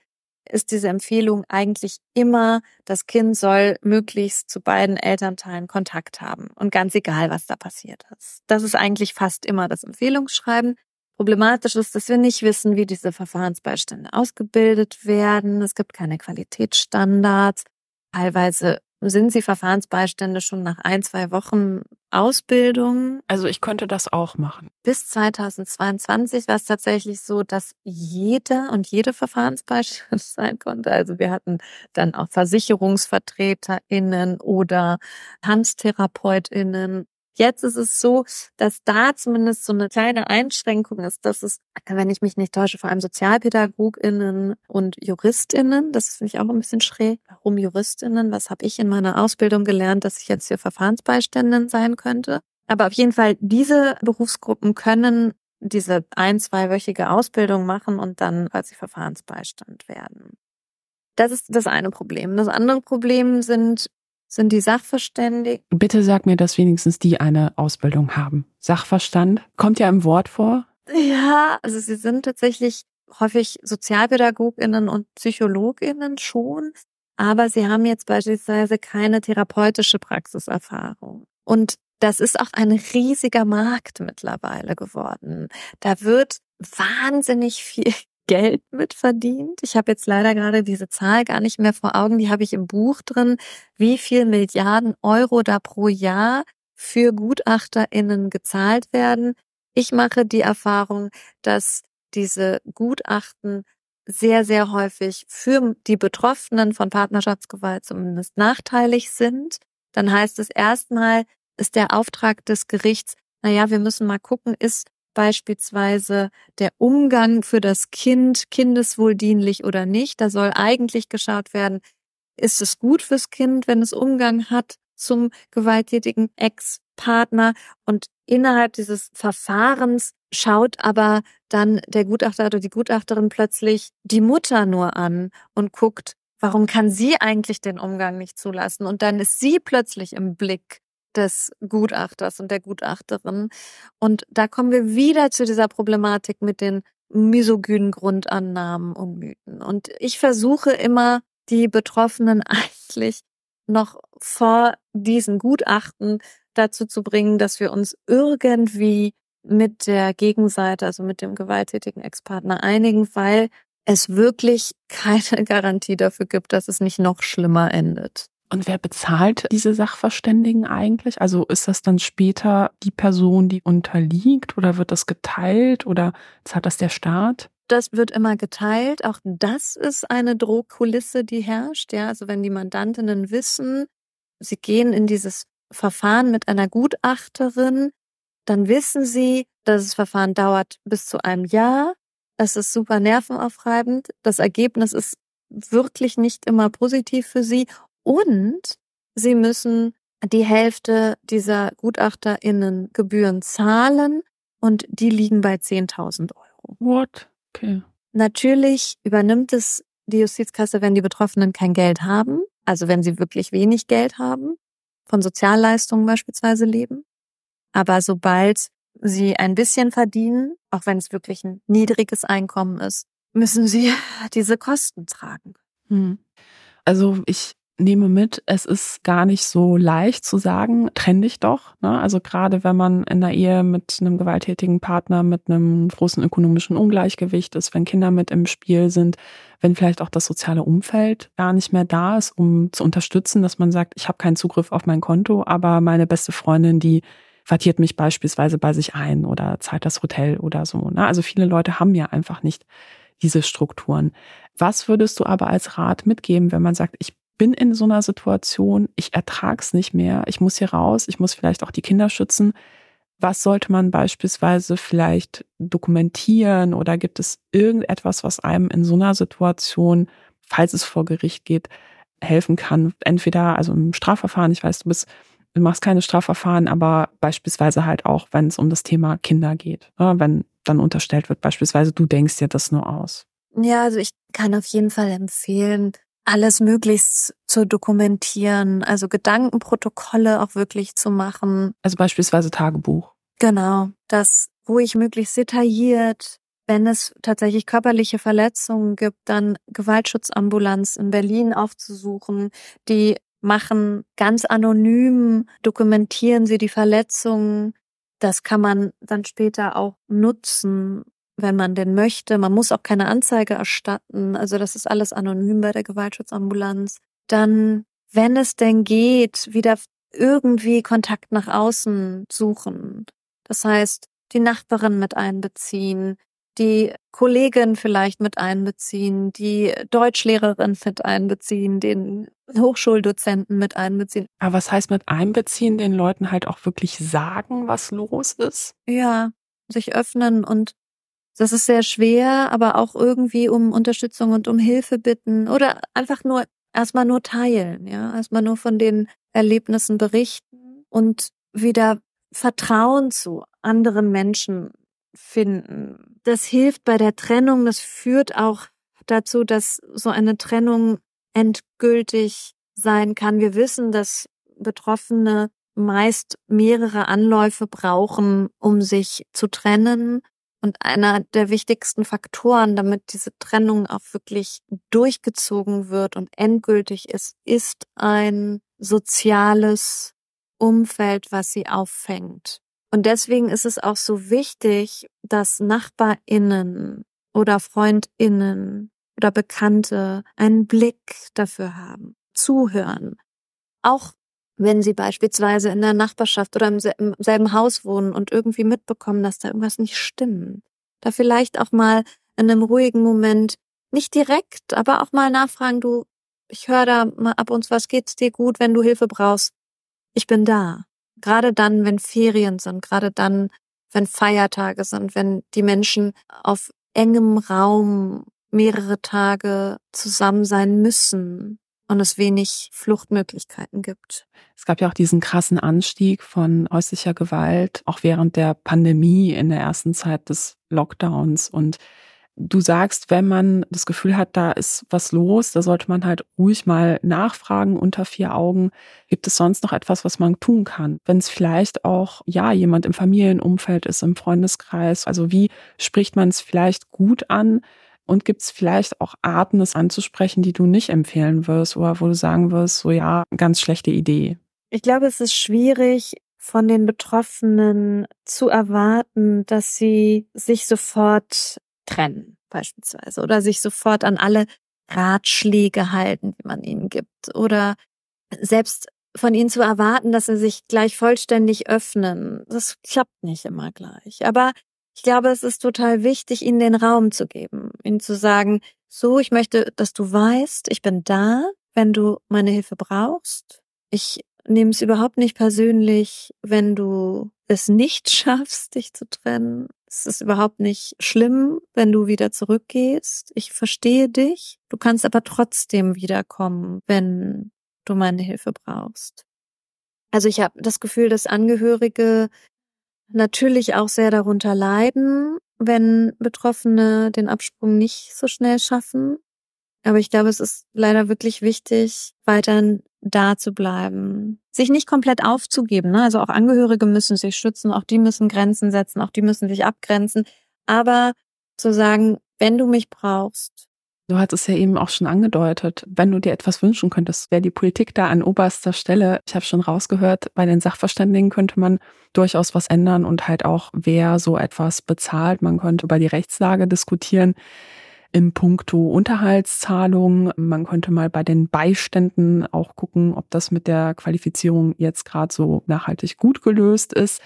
ist diese Empfehlung eigentlich immer, das Kind soll möglichst zu beiden Elternteilen Kontakt haben und ganz egal, was da passiert ist. Das ist eigentlich fast immer das Empfehlungsschreiben. Problematisch ist, dass wir nicht wissen, wie diese Verfahrensbeistände ausgebildet werden. Es gibt keine Qualitätsstandards. Teilweise sind Sie Verfahrensbeistände schon nach ein, zwei Wochen Ausbildung?
Also ich könnte das auch machen.
Bis 2022 war es tatsächlich so, dass jeder und jede Verfahrensbeistand sein konnte. Also wir hatten dann auch VersicherungsvertreterInnen oder TanztherapeutInnen Jetzt ist es so, dass da zumindest so eine kleine Einschränkung ist, dass es, wenn ich mich nicht täusche, vor allem SozialpädagogInnen und JuristInnen, das finde ich auch ein bisschen schräg. Warum JuristInnen? Was habe ich in meiner Ausbildung gelernt, dass ich jetzt hier Verfahrensbeiständin sein könnte? Aber auf jeden Fall, diese Berufsgruppen können diese ein-, zweiwöchige Ausbildung machen und dann quasi Verfahrensbeistand werden. Das ist das eine Problem. Das andere Problem sind sind die Sachverständigen?
Bitte sag mir, dass wenigstens die eine Ausbildung haben. Sachverstand kommt ja im Wort vor.
Ja, also sie sind tatsächlich häufig Sozialpädagoginnen und Psychologinnen schon, aber sie haben jetzt beispielsweise keine therapeutische Praxiserfahrung. Und das ist auch ein riesiger Markt mittlerweile geworden. Da wird wahnsinnig viel Geld mit verdient. Ich habe jetzt leider gerade diese Zahl gar nicht mehr vor Augen, die habe ich im Buch drin, wie viel Milliarden Euro da pro Jahr für Gutachterinnen gezahlt werden. Ich mache die Erfahrung, dass diese Gutachten sehr, sehr häufig für die Betroffenen von Partnerschaftsgewalt zumindest nachteilig sind. Dann heißt es erstmal, ist der Auftrag des Gerichts, naja, wir müssen mal gucken, ist beispielsweise der Umgang für das Kind kindeswohldienlich oder nicht. Da soll eigentlich geschaut werden, ist es gut fürs Kind, wenn es Umgang hat zum gewalttätigen Ex-Partner und innerhalb dieses Verfahrens schaut aber dann der Gutachter oder die Gutachterin plötzlich die Mutter nur an und guckt, warum kann sie eigentlich den Umgang nicht zulassen? Und dann ist sie plötzlich im Blick des Gutachters und der Gutachterin. Und da kommen wir wieder zu dieser Problematik mit den misogynen Grundannahmen und Mythen. Und ich versuche immer, die Betroffenen eigentlich noch vor diesen Gutachten dazu zu bringen, dass wir uns irgendwie mit der Gegenseite, also mit dem gewalttätigen Ex-Partner einigen, weil es wirklich keine Garantie dafür gibt, dass es nicht noch schlimmer endet.
Und wer bezahlt diese Sachverständigen eigentlich? Also ist das dann später die Person, die unterliegt oder wird das geteilt oder zahlt das der Staat?
Das wird immer geteilt. Auch das ist eine Drohkulisse, die herrscht. Ja, also wenn die Mandantinnen wissen, sie gehen in dieses Verfahren mit einer Gutachterin, dann wissen sie, dass das Verfahren dauert bis zu einem Jahr. Es ist super nervenaufreibend. Das Ergebnis ist wirklich nicht immer positiv für sie und sie müssen die Hälfte dieser GutachterInnen Gebühren zahlen und die liegen bei 10.000 Euro.
What? Okay.
Natürlich übernimmt es die Justizkasse, wenn die Betroffenen kein Geld haben, also wenn sie wirklich wenig Geld haben, von Sozialleistungen beispielsweise leben. Aber sobald sie ein bisschen verdienen, auch wenn es wirklich ein niedriges Einkommen ist, müssen sie diese Kosten tragen.
Hm. Also ich nehme mit, es ist gar nicht so leicht zu sagen, trenn dich doch. Ne? Also gerade wenn man in einer Ehe mit einem gewalttätigen Partner, mit einem großen ökonomischen Ungleichgewicht ist, wenn Kinder mit im Spiel sind, wenn vielleicht auch das soziale Umfeld gar nicht mehr da ist, um zu unterstützen, dass man sagt, ich habe keinen Zugriff auf mein Konto, aber meine beste Freundin, die quartiert mich beispielsweise bei sich ein oder zahlt das Hotel oder so. Ne? Also viele Leute haben ja einfach nicht diese Strukturen. Was würdest du aber als Rat mitgeben, wenn man sagt, ich bin in so einer Situation, ich ertrag's nicht mehr, ich muss hier raus, ich muss vielleicht auch die Kinder schützen. Was sollte man beispielsweise vielleicht dokumentieren oder gibt es irgendetwas, was einem in so einer Situation, falls es vor Gericht geht, helfen kann? Entweder also im Strafverfahren, ich weiß, du bist du machst keine Strafverfahren, aber beispielsweise halt auch, wenn es um das Thema Kinder geht. Ne? Wenn dann unterstellt wird, beispielsweise, du denkst dir das nur aus.
Ja, also ich kann auf jeden Fall empfehlen, alles möglichst zu dokumentieren, also Gedankenprotokolle auch wirklich zu machen.
Also beispielsweise Tagebuch.
Genau, das ruhig möglichst detailliert. Wenn es tatsächlich körperliche Verletzungen gibt, dann Gewaltschutzambulanz in Berlin aufzusuchen. Die machen ganz anonym, dokumentieren sie die Verletzungen. Das kann man dann später auch nutzen, wenn man denn möchte. Man muss auch keine Anzeige erstatten. Also das ist alles anonym bei der Gewaltschutzambulanz. Dann, wenn es denn geht, wieder irgendwie Kontakt nach außen suchen. Das heißt, die Nachbarin mit einbeziehen, die Kollegin vielleicht mit einbeziehen, die Deutschlehrerin mit einbeziehen, den Hochschuldozenten mit einbeziehen.
Aber was heißt mit einbeziehen, den Leuten halt auch wirklich sagen, was los ist?
Ja, sich öffnen und das ist sehr schwer, aber auch irgendwie um Unterstützung und um Hilfe bitten oder einfach nur erstmal nur teilen, ja, erstmal nur von den Erlebnissen berichten und wieder Vertrauen zu anderen Menschen finden. Das hilft bei der Trennung, das führt auch dazu, dass so eine Trennung endgültig sein kann. Wir wissen, dass Betroffene meist mehrere Anläufe brauchen, um sich zu trennen. Und einer der wichtigsten Faktoren, damit diese Trennung auch wirklich durchgezogen wird und endgültig ist, ist ein soziales Umfeld, was sie auffängt. Und deswegen ist es auch so wichtig, dass Nachbarinnen oder Freundinnen oder Bekannte einen Blick dafür haben, zuhören. Auch wenn sie beispielsweise in der Nachbarschaft oder im selben Haus wohnen und irgendwie mitbekommen, dass da irgendwas nicht stimmt. Da vielleicht auch mal in einem ruhigen Moment, nicht direkt, aber auch mal nachfragen, du, ich höre da mal ab uns, was geht's dir gut, wenn du Hilfe brauchst? Ich bin da. Gerade dann, wenn Ferien sind, gerade dann, wenn Feiertage sind, wenn die Menschen auf engem Raum mehrere Tage zusammen sein müssen und es wenig Fluchtmöglichkeiten gibt.
Es gab ja auch diesen krassen Anstieg von häuslicher Gewalt, auch während der Pandemie in der ersten Zeit des Lockdowns und du sagst, wenn man das Gefühl hat, da ist was los, da sollte man halt ruhig mal nachfragen unter vier Augen. Gibt es sonst noch etwas, was man tun kann? Wenn es vielleicht auch, ja, jemand im Familienumfeld ist, im Freundeskreis. Also wie spricht man es vielleicht gut an? Und gibt es vielleicht auch Arten, es anzusprechen, die du nicht empfehlen wirst oder wo du sagen wirst, so ja, ganz schlechte Idee?
Ich glaube, es ist schwierig, von den Betroffenen zu erwarten, dass sie sich sofort trennen beispielsweise oder sich sofort an alle Ratschläge halten, die man ihnen gibt oder selbst von ihnen zu erwarten, dass sie sich gleich vollständig öffnen. Das klappt nicht immer gleich. Aber ich glaube, es ist total wichtig, ihnen den Raum zu geben, ihnen zu sagen, so, ich möchte, dass du weißt, ich bin da, wenn du meine Hilfe brauchst. Ich nehme es überhaupt nicht persönlich, wenn du es nicht schaffst, dich zu trennen. Es ist überhaupt nicht schlimm, wenn du wieder zurückgehst. Ich verstehe dich. Du kannst aber trotzdem wiederkommen, wenn du meine Hilfe brauchst. Also ich habe das Gefühl, dass Angehörige natürlich auch sehr darunter leiden, wenn Betroffene den Absprung nicht so schnell schaffen. Aber ich glaube, es ist leider wirklich wichtig, weiterhin da zu bleiben. Sich nicht komplett aufzugeben. Ne? Also auch Angehörige müssen sich schützen, auch die müssen Grenzen setzen, auch die müssen sich abgrenzen. Aber zu sagen, wenn du mich brauchst.
Du hattest ja eben auch schon angedeutet, wenn du dir etwas wünschen könntest, wäre die Politik da an oberster Stelle. Ich habe schon rausgehört, bei den Sachverständigen könnte man durchaus was ändern und halt auch, wer so etwas bezahlt. Man könnte über die Rechtslage diskutieren im Punkto Unterhaltszahlung. Man könnte mal bei den Beiständen auch gucken, ob das mit der Qualifizierung jetzt gerade so nachhaltig gut gelöst ist.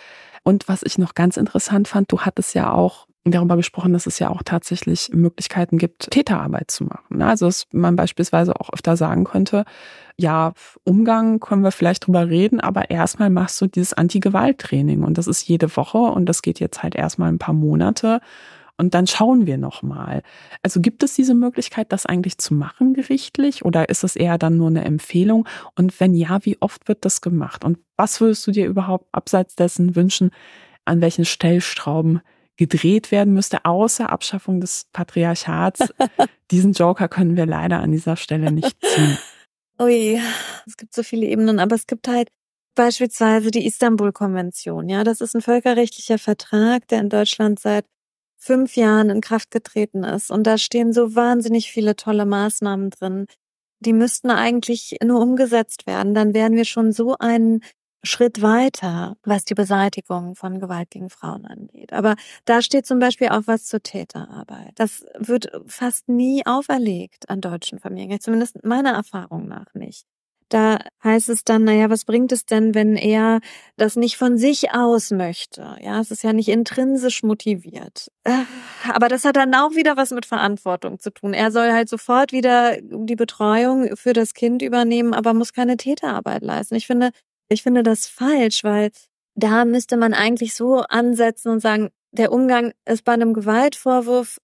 Und was ich noch ganz interessant fand, du hattest ja auch darüber gesprochen, dass es ja auch tatsächlich Möglichkeiten gibt, Täterarbeit zu machen. Ne? Also dass man beispielsweise auch öfter sagen könnte, ja, Umgang können wir vielleicht drüber reden, aber erstmal machst du dieses Anti-Gewalt-Training und das ist jede Woche und das geht jetzt halt erstmal ein paar Monate und dann schauen wir nochmal. Also gibt es diese Möglichkeit, das eigentlich zu machen gerichtlich oder ist es eher dann nur eine Empfehlung? Und wenn ja, wie oft wird das gemacht? Und was würdest du dir überhaupt abseits dessen wünschen, an welchen Stellstrauben gedreht werden müsste, außer Abschaffung des Patriarchats? Diesen Joker können wir leider an dieser Stelle nicht ziehen.
Ui, es gibt so viele Ebenen, aber es gibt halt beispielsweise die Istanbul-Konvention. Ja, das ist ein völkerrechtlicher Vertrag, der in Deutschland seit fünf Jahren in Kraft getreten ist. Und da stehen so wahnsinnig viele tolle Maßnahmen drin. Die müssten eigentlich nur umgesetzt werden. Dann wären wir schon so einen Schritt weiter, was die Beseitigung von Gewalt gegen Frauen angeht. Aber da steht zum Beispiel auch was zur Täterarbeit. Das wird fast nie auferlegt an deutschen Familien, zumindest meiner Erfahrung nach nicht. Da heißt es dann, naja, was bringt es denn, wenn er das nicht von sich aus möchte? Ja, es ist ja nicht intrinsisch motiviert. Äh, aber das hat dann auch wieder was mit Verantwortung zu tun. Er soll halt sofort wieder die Betreuung für das Kind übernehmen, aber muss keine Täterarbeit leisten. Ich finde, ich finde das falsch, weil da müsste man eigentlich so ansetzen und sagen, der Umgang ist bei einem Gewaltvorwurf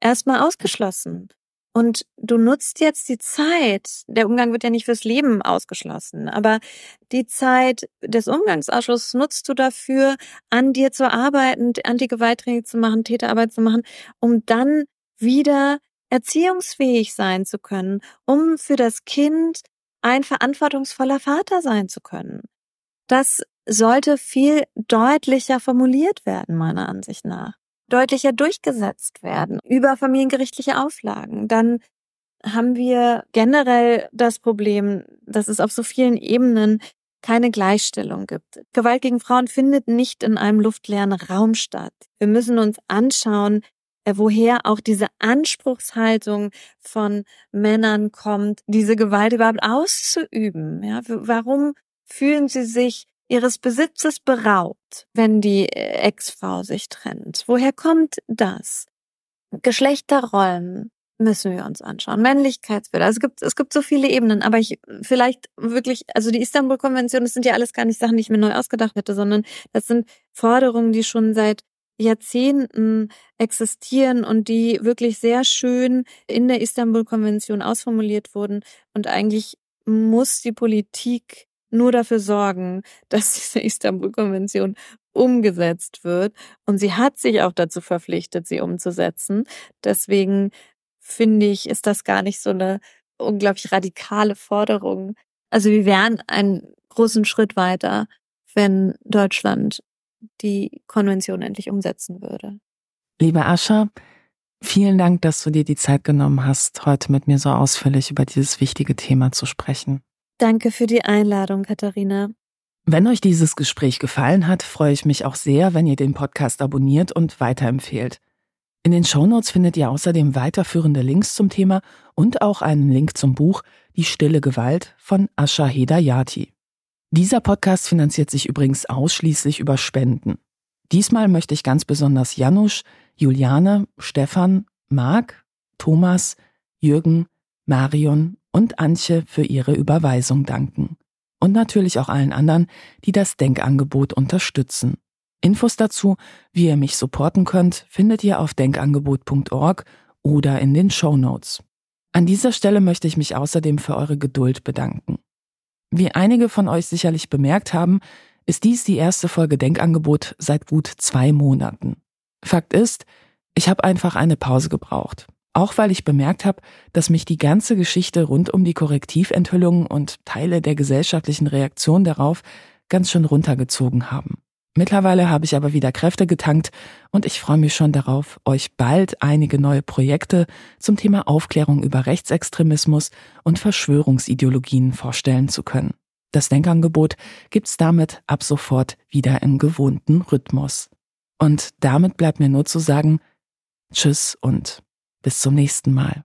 erstmal ausgeschlossen. Und du nutzt jetzt die Zeit, der Umgang wird ja nicht fürs Leben ausgeschlossen, aber die Zeit des Umgangsausschlusses nutzt du dafür, an dir zu arbeiten, Anti-Gewalttraining zu machen, Täterarbeit zu machen, um dann wieder erziehungsfähig sein zu können, um für das Kind ein verantwortungsvoller Vater sein zu können. Das sollte viel deutlicher formuliert werden, meiner Ansicht nach deutlicher durchgesetzt werden über familiengerichtliche Auflagen. Dann haben wir generell das Problem, dass es auf so vielen Ebenen keine Gleichstellung gibt. Gewalt gegen Frauen findet nicht in einem luftleeren Raum statt. Wir müssen uns anschauen, woher auch diese Anspruchshaltung von Männern kommt, diese Gewalt überhaupt auszuüben. Ja, warum fühlen sie sich ihres Besitzes beraubt, wenn die äh, Ex-Frau sich trennt. Woher kommt das? Geschlechterrollen müssen wir uns anschauen. Männlichkeitsbilder. Also es gibt, es gibt so viele Ebenen, aber ich vielleicht wirklich, also die Istanbul-Konvention, das sind ja alles gar nicht Sachen, die ich mir neu ausgedacht hätte, sondern das sind Forderungen, die schon seit Jahrzehnten existieren und die wirklich sehr schön in der Istanbul-Konvention ausformuliert wurden. Und eigentlich muss die Politik nur dafür sorgen, dass diese Istanbul-Konvention umgesetzt wird. Und sie hat sich auch dazu verpflichtet, sie umzusetzen. Deswegen finde ich, ist das gar nicht so eine unglaublich radikale Forderung. Also wir wären einen großen Schritt weiter, wenn Deutschland die Konvention endlich umsetzen würde.
Liebe Ascha, vielen Dank, dass du dir die Zeit genommen hast, heute mit mir so ausführlich über dieses wichtige Thema zu sprechen.
Danke für die Einladung, Katharina.
Wenn euch dieses Gespräch gefallen hat, freue ich mich auch sehr, wenn ihr den Podcast abonniert und weiterempfehlt. In den Shownotes findet ihr außerdem weiterführende Links zum Thema und auch einen Link zum Buch Die stille Gewalt von Asha Hedayati. Dieser Podcast finanziert sich übrigens ausschließlich über Spenden. Diesmal möchte ich ganz besonders Janusz, Juliane, Stefan, Marc, Thomas, Jürgen, Marion und Antje für ihre Überweisung danken. Und natürlich auch allen anderen, die das Denkangebot unterstützen. Infos dazu, wie ihr mich supporten könnt, findet ihr auf denkangebot.org oder in den Show Notes. An dieser Stelle möchte ich mich außerdem für eure Geduld bedanken. Wie einige von euch sicherlich bemerkt haben, ist dies die erste Folge Denkangebot seit gut zwei Monaten. Fakt ist, ich habe einfach eine Pause gebraucht. Auch weil ich bemerkt habe, dass mich die ganze Geschichte rund um die Korrektiventhüllungen und Teile der gesellschaftlichen Reaktion darauf ganz schön runtergezogen haben. Mittlerweile habe ich aber wieder Kräfte getankt und ich freue mich schon darauf, euch bald einige neue Projekte zum Thema Aufklärung über Rechtsextremismus und Verschwörungsideologien vorstellen zu können. Das Denkangebot gibt's damit ab sofort wieder im gewohnten Rhythmus. Und damit bleibt mir nur zu sagen, Tschüss und bis zum nächsten Mal.